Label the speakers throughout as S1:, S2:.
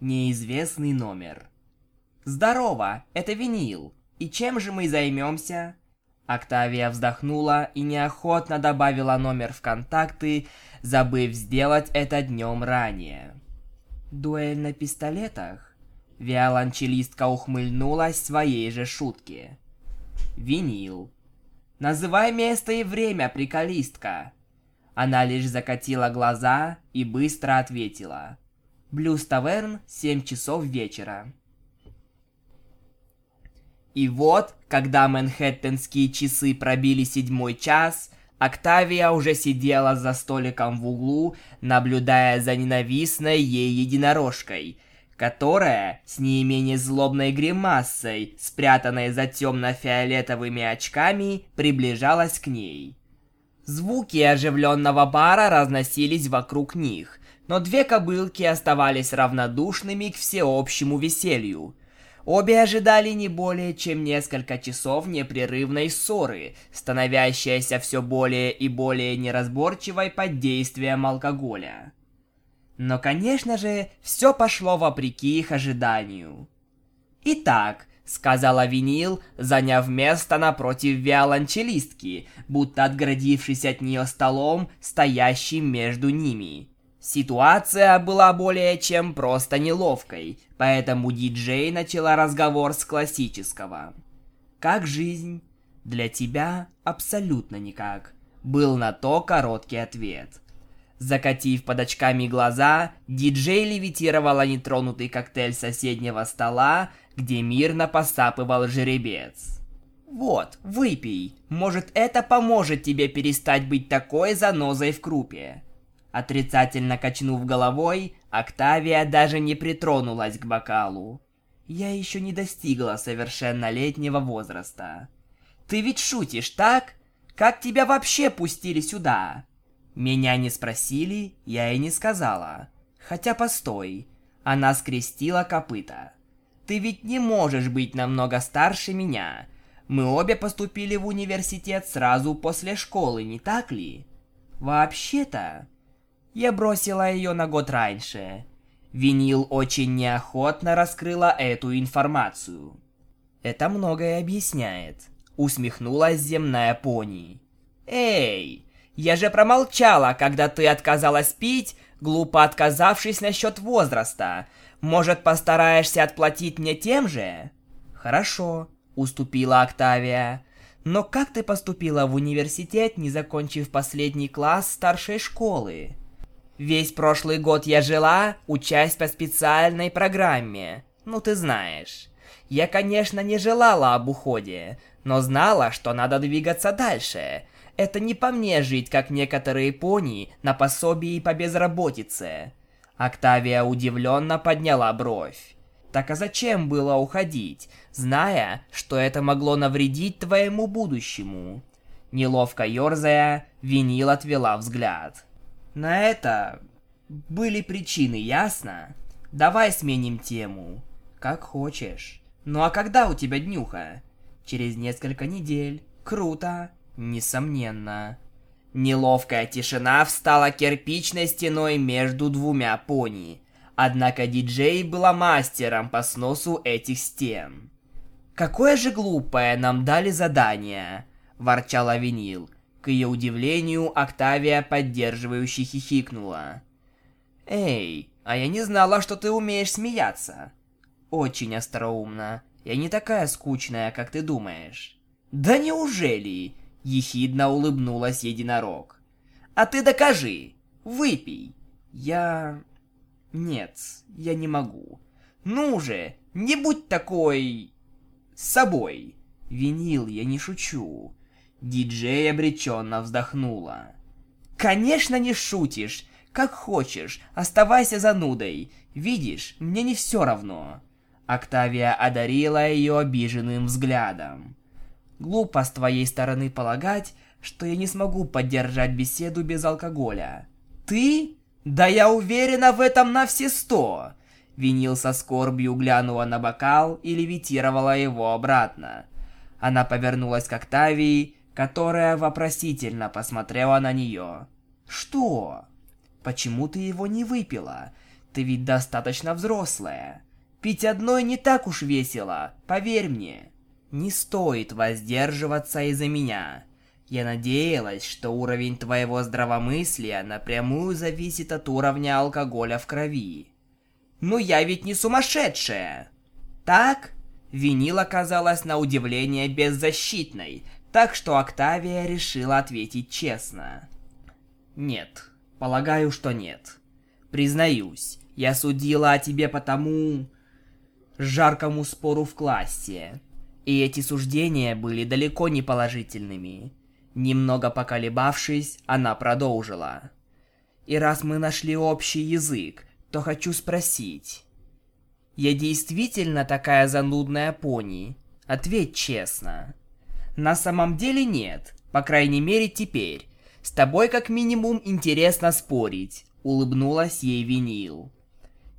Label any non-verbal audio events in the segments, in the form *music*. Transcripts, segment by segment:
S1: Неизвестный номер. Здорово, это винил. И чем же мы займемся? Октавия вздохнула и неохотно добавила номер в контакты, забыв сделать это днем ранее. Дуэль на пистолетах? Виолончелистка ухмыльнулась своей же шутке. Винил. Называй место и время, приколистка. Она лишь закатила глаза и быстро ответила. Блюз Таверн, 7 часов вечера. И вот, когда манхэттенские часы пробили седьмой час, Октавия уже сидела за столиком в углу, наблюдая за ненавистной ей единорожкой, которая с не менее злобной гримасой, спрятанной за темно-фиолетовыми очками, приближалась к ней. Звуки оживленного бара разносились вокруг них, но две кобылки оставались равнодушными к всеобщему веселью – Обе ожидали не более чем несколько часов непрерывной ссоры, становящейся все более и более неразборчивой под действием алкоголя. Но, конечно же, все пошло вопреки их ожиданию. «Итак», — сказала Винил, заняв место напротив виолончелистки, будто отгородившись от нее столом, стоящим между ними. Ситуация была более чем просто неловкой, поэтому диджей начала разговор с классического. «Как жизнь?» «Для тебя абсолютно никак», был на то короткий ответ. Закатив под очками глаза, диджей левитировала нетронутый коктейль соседнего стола, где мирно посапывал жеребец. «Вот, выпей. Может, это поможет тебе перестать быть такой занозой в крупе. Отрицательно качнув головой, Октавия даже не притронулась к бокалу. Я еще не достигла совершеннолетнего возраста. Ты ведь шутишь, так? Как тебя вообще пустили сюда? Меня не спросили, я и не сказала. Хотя постой. Она скрестила копыта. Ты ведь не можешь быть намного старше меня. Мы обе поступили в университет сразу после школы, не так ли? Вообще-то, я бросила ее на год раньше. Винил очень неохотно раскрыла эту информацию. Это многое объясняет. Усмехнулась земная пони. Эй, я же промолчала, когда ты отказалась пить, глупо отказавшись насчет возраста. Может, постараешься отплатить мне тем же? Хорошо, уступила Октавия. Но как ты поступила в университет, не закончив последний класс старшей школы? Весь прошлый год я жила, учась по специальной программе. Ну ты знаешь. Я, конечно, не желала об уходе, но знала, что надо двигаться дальше. Это не по мне жить, как некоторые пони, на пособии по безработице. Октавия удивленно подняла бровь. Так а зачем было уходить, зная, что это могло навредить твоему будущему? Неловко ерзая, Винил отвела взгляд. На это были причины, ясно? Давай сменим тему. Как хочешь. Ну а когда у тебя днюха? Через несколько недель. Круто. Несомненно. Неловкая тишина встала кирпичной стеной между двумя пони. Однако диджей была мастером по сносу этих стен. «Какое же глупое нам дали задание!» – ворчала Винил. К ее удивлению, Октавия поддерживающе хихикнула. «Эй, а я не знала, что ты умеешь смеяться». «Очень остроумно. Я не такая скучная, как ты думаешь». «Да неужели?» – ехидно улыбнулась единорог. «А ты докажи! Выпей!» «Я...» «Нет, я не могу». «Ну же, не будь такой... собой!» «Винил, я не шучу. Диджей обреченно вздохнула. «Конечно не шутишь! Как хочешь, оставайся занудой. Видишь, мне не все равно». Октавия одарила ее обиженным взглядом. «Глупо с твоей стороны полагать, что я не смогу поддержать беседу без алкоголя». «Ты? Да я уверена в этом на все сто!» Винил со скорбью глянула на бокал и левитировала его обратно. Она повернулась к Октавии которая вопросительно посмотрела на нее. «Что? Почему ты его не выпила? ты ведь достаточно взрослая. Пить одной не так уж весело, поверь мне. Не стоит воздерживаться из-за меня. Я надеялась, что уровень твоего здравомыслия напрямую зависит от уровня алкоголя в крови. Но я ведь не сумасшедшая. Так? Винил оказалась на удивление беззащитной, так что Октавия решила ответить честно. Нет, полагаю, что нет. Признаюсь, я судила о тебе потому... жаркому спору в классе. И эти суждения были далеко не положительными. Немного поколебавшись, она продолжила. И раз мы нашли общий язык, то хочу спросить. Я действительно такая занудная пони? Ответь честно. На самом деле нет, по крайней мере теперь. С тобой как минимум интересно спорить, улыбнулась ей винил.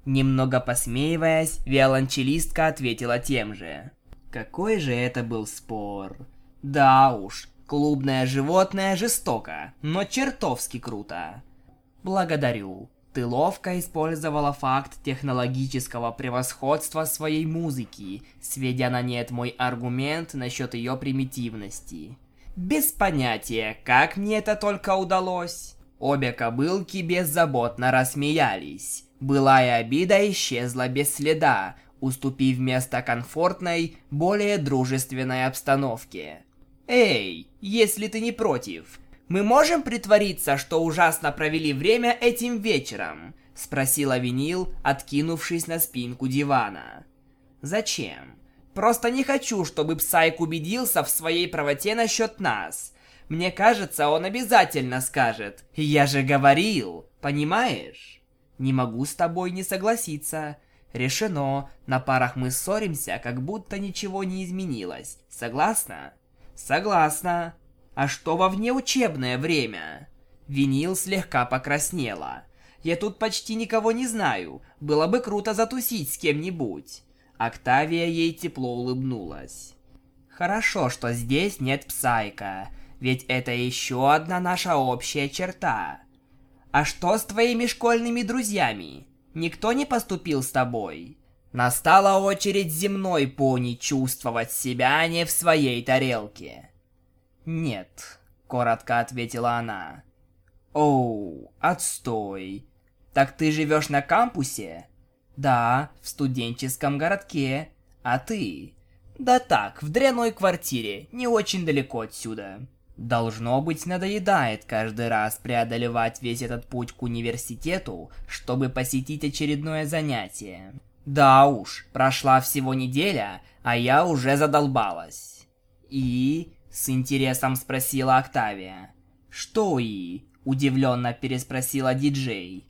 S1: Немного посмеиваясь, виолончелистка ответила тем же. Какой же это был спор. Да уж, клубное животное жестоко, но чертовски круто. Благодарю. Ты ловко использовала факт технологического превосходства своей музыки, сведя на нет мой аргумент насчет ее примитивности. Без понятия, как мне это только удалось. Обе кобылки беззаботно рассмеялись. Былая обида исчезла без следа, уступив место комфортной, более дружественной обстановке. «Эй, если ты не против, мы можем притвориться, что ужасно провели время этим вечером?» — спросила Винил, откинувшись на спинку дивана. «Зачем? Просто не хочу, чтобы Псайк убедился в своей правоте насчет нас. Мне кажется, он обязательно скажет. Я же говорил, понимаешь? Не могу с тобой не согласиться. Решено, на парах мы ссоримся, как будто ничего не изменилось. Согласна? Согласна. А что во внеучебное время? Винил слегка покраснела. Я тут почти никого не знаю. Было бы круто затусить с кем-нибудь. Октавия ей тепло улыбнулась. Хорошо, что здесь нет Псайка, ведь это еще одна наша общая черта. А что с твоими школьными друзьями? Никто не поступил с тобой? Настала очередь земной пони чувствовать себя не в своей тарелке. Нет, коротко ответила она. Оу, отстой. Так ты живешь на кампусе? Да, в студенческом городке. А ты? Да так, в дряной квартире, не очень далеко отсюда. Должно быть, надоедает каждый раз преодолевать весь этот путь к университету, чтобы посетить очередное занятие. Да уж, прошла всего неделя, а я уже задолбалась. И... С интересом спросила Октавия. Что и? Удивленно переспросила диджей.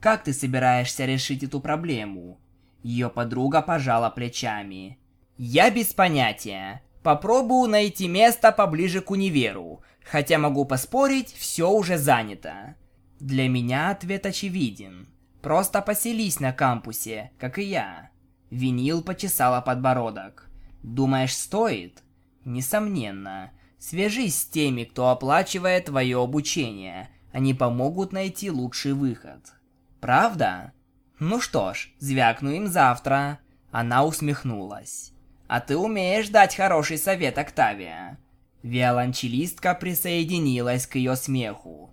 S1: Как ты собираешься решить эту проблему? Ее подруга пожала плечами. Я без понятия. Попробую найти место поближе к универу, хотя могу поспорить, все уже занято. Для меня ответ очевиден. Просто поселись на кампусе, как и я. Винил почесала подбородок. Думаешь, стоит? Несомненно. Свяжись с теми, кто оплачивает твое обучение. Они помогут найти лучший выход. Правда? Ну что ж, звякну им завтра. Она усмехнулась. А ты умеешь дать хороший совет, Октавия. Виолончелистка присоединилась к ее смеху.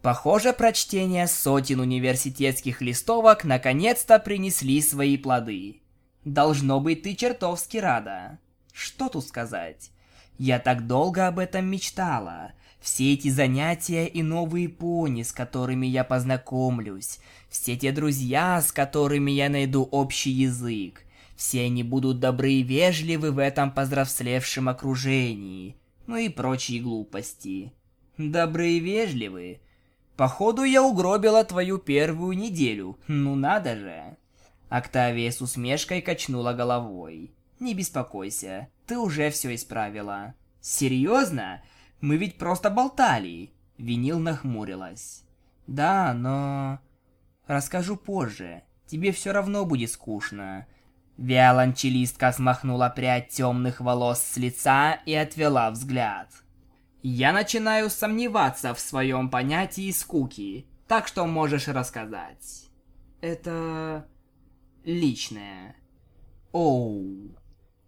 S1: Похоже, прочтение сотен университетских листовок наконец-то принесли свои плоды. Должно быть, ты чертовски рада. Что тут сказать? Я так долго об этом мечтала. Все эти занятия и новые пони, с которыми я познакомлюсь. Все те друзья, с которыми я найду общий язык. Все они будут добры и вежливы в этом поздравслевшем окружении. Ну и прочие глупости. Добры и вежливы? Походу, я угробила твою первую неделю. Ну надо же. Октавия с усмешкой качнула головой. Не беспокойся, ты уже все исправила. Серьезно? Мы ведь просто болтали. Винил нахмурилась. Да, но... Расскажу позже. Тебе все равно будет скучно. Виолончелистка смахнула прядь темных волос с лица и отвела взгляд. «Я начинаю сомневаться в своем понятии скуки, так что можешь рассказать». Это... личное. Оу.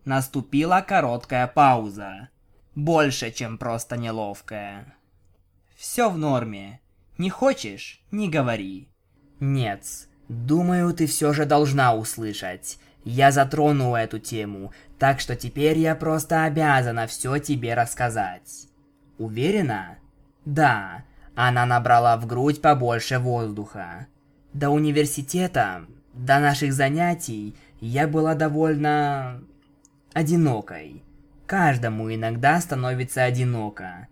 S1: Наступила короткая пауза. Больше, чем просто неловкая. Все в норме. Не хочешь? Не говори. Нет, думаю, ты все же должна услышать. Я затрону эту тему, так что теперь я просто обязана все тебе рассказать. Уверена? Да. Она набрала в грудь побольше воздуха. До университета, до наших занятий, я была довольно... одинокой. Каждому иногда становится одиноко.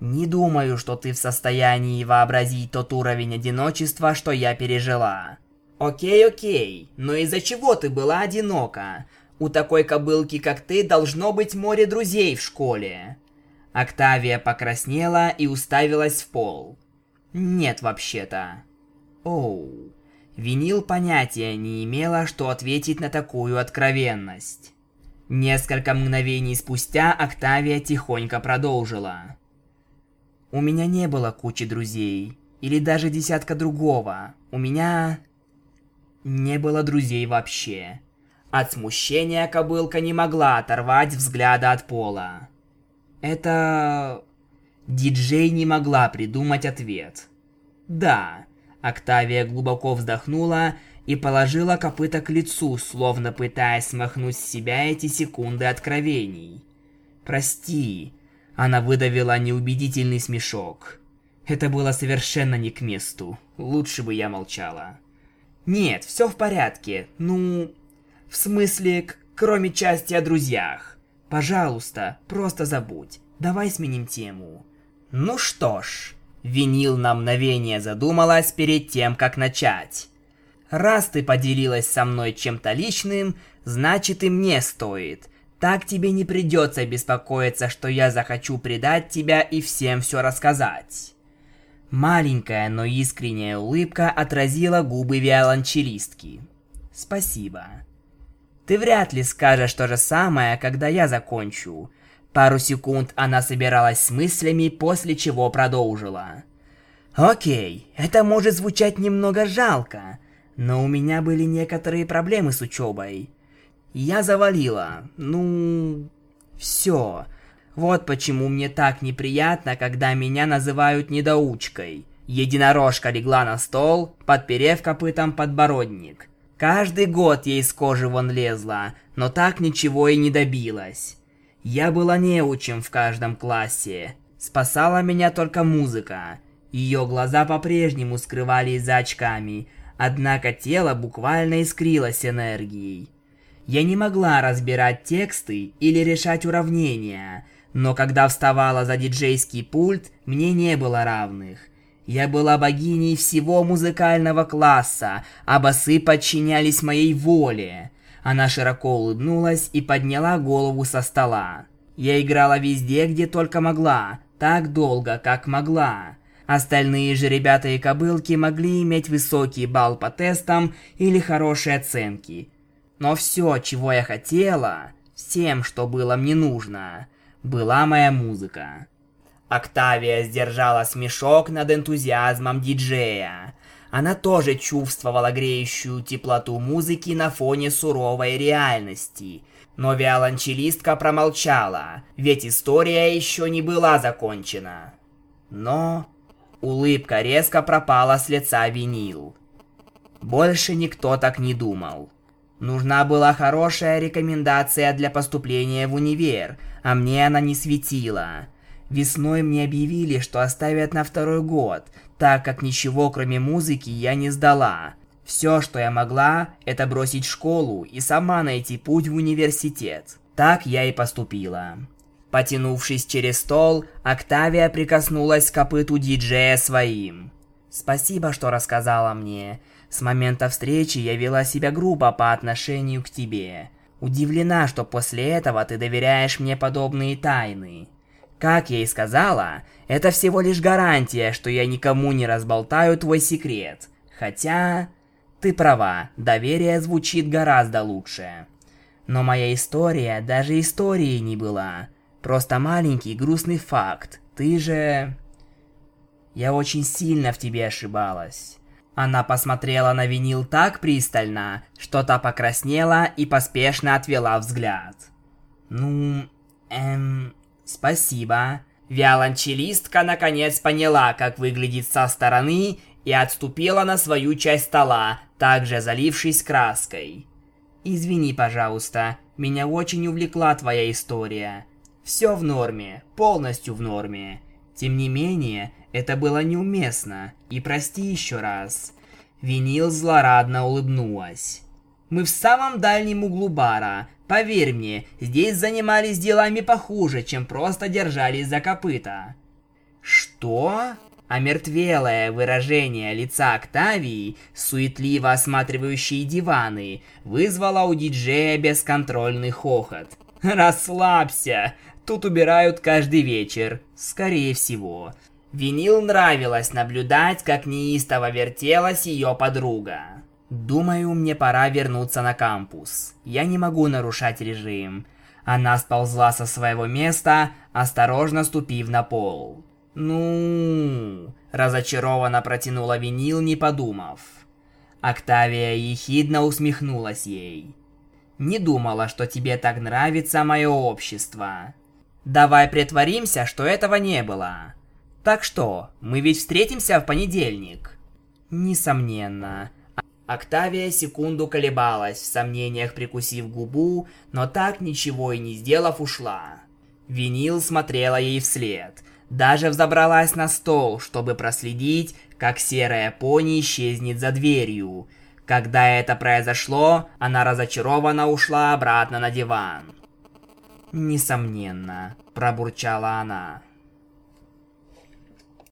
S1: Не думаю, что ты в состоянии вообразить тот уровень одиночества, что я пережила. Окей, окей, но из-за чего ты была одинока? У такой кобылки, как ты, должно быть море друзей в школе. Октавия покраснела и уставилась в пол. Нет, вообще-то. Оу. Винил понятия не имела, что ответить на такую откровенность. Несколько мгновений спустя Октавия тихонько продолжила. У меня не было кучи друзей, или даже десятка другого. У меня не было друзей вообще. От смущения кобылка не могла оторвать взгляда от пола. Это... Диджей не могла придумать ответ. Да. Октавия глубоко вздохнула и положила копыта к лицу, словно пытаясь смахнуть с себя эти секунды откровений. «Прости». Она выдавила неубедительный смешок. Это было совершенно не к месту. Лучше бы я молчала. «Нет, все в порядке. Ну... В смысле, кроме части о друзьях. Пожалуйста, просто забудь. Давай сменим тему. Ну что ж, Винил на мгновение задумалась перед тем, как начать. Раз ты поделилась со мной чем-то личным, значит и мне стоит. Так тебе не придется беспокоиться, что я захочу предать тебя и всем все рассказать. Маленькая, но искренняя улыбка отразила губы виолончелистки. Спасибо. Ты вряд ли скажешь то же самое, когда я закончу. Пару секунд она собиралась с мыслями, после чего продолжила. Окей, это может звучать немного жалко, но у меня были некоторые проблемы с учебой. Я завалила, ну... Все. Вот почему мне так неприятно, когда меня называют недоучкой. Единорожка легла на стол, подперев копытом подбородник. Каждый год ей из кожи вон лезла, но так ничего и не добилась. Я была неучим в каждом классе. Спасала меня только музыка. Ее глаза по-прежнему скрывались за очками, однако тело буквально искрилось энергией. Я не могла разбирать тексты или решать уравнения, но когда вставала за диджейский пульт, мне не было равных. Я была богиней всего музыкального класса, а басы подчинялись моей воле. Она широко улыбнулась и подняла голову со стола. Я играла везде, где только могла, так долго, как могла. Остальные же ребята и кобылки могли иметь высокий балл по тестам или хорошие оценки. Но все, чего я хотела, всем, что было мне нужно, была моя музыка. Октавия сдержала смешок над энтузиазмом диджея. Она тоже чувствовала греющую теплоту музыки на фоне суровой реальности. Но виолончелистка промолчала, ведь история еще не была закончена. Но улыбка резко пропала с лица винил. Больше никто так не думал. Нужна была хорошая рекомендация для поступления в универ, а мне она не светила. Весной мне объявили, что оставят на второй год, так как ничего кроме музыки я не сдала. Все, что я могла, это бросить школу и сама найти путь в университет. Так я и поступила. Потянувшись через стол, Октавия прикоснулась к копыту диджея своим. «Спасибо, что рассказала мне. С момента встречи я вела себя грубо по отношению к тебе. Удивлена, что после этого ты доверяешь мне подобные тайны. Как я и сказала, это всего лишь гарантия, что я никому не разболтаю твой секрет. Хотя, ты права, доверие звучит гораздо лучше. Но моя история даже историей не была. Просто маленький грустный факт. Ты же... Я очень сильно в тебе ошибалась. Она посмотрела на винил так пристально, что та покраснела и поспешно отвела взгляд. «Ну, эм, спасибо». Виолончелистка наконец поняла, как выглядит со стороны, и отступила на свою часть стола, также залившись краской. «Извини, пожалуйста, меня очень увлекла твоя история. Все в норме, полностью в норме. Тем не менее, это было неуместно, и прости еще раз». Винил злорадно улыбнулась. «Мы в самом дальнем углу бара. Поверь мне, здесь занимались делами похуже, чем просто держались за копыта». «Что?» Омертвелое выражение лица Октавии, суетливо осматривающие диваны, вызвало у диджея бесконтрольный хохот. *laughs* «Расслабься! Тут убирают каждый вечер, скорее всего». Винил нравилось наблюдать, как неистово вертелась ее подруга. «Думаю, мне пора вернуться на кампус. Я не могу нарушать режим». Она сползла со своего места, осторожно ступив на пол. «Ну...» – разочарованно протянула винил, не подумав. Октавия ехидно усмехнулась ей. «Не думала, что тебе так нравится мое общество. Давай притворимся, что этого не было. Так что, мы ведь встретимся в понедельник?» «Несомненно». Октавия секунду колебалась, в сомнениях прикусив губу, но так ничего и не сделав ушла. Винил смотрела ей вслед – даже взобралась на стол, чтобы проследить, как серая пони исчезнет за дверью. Когда это произошло, она разочарованно ушла обратно на диван. «Несомненно», – пробурчала она.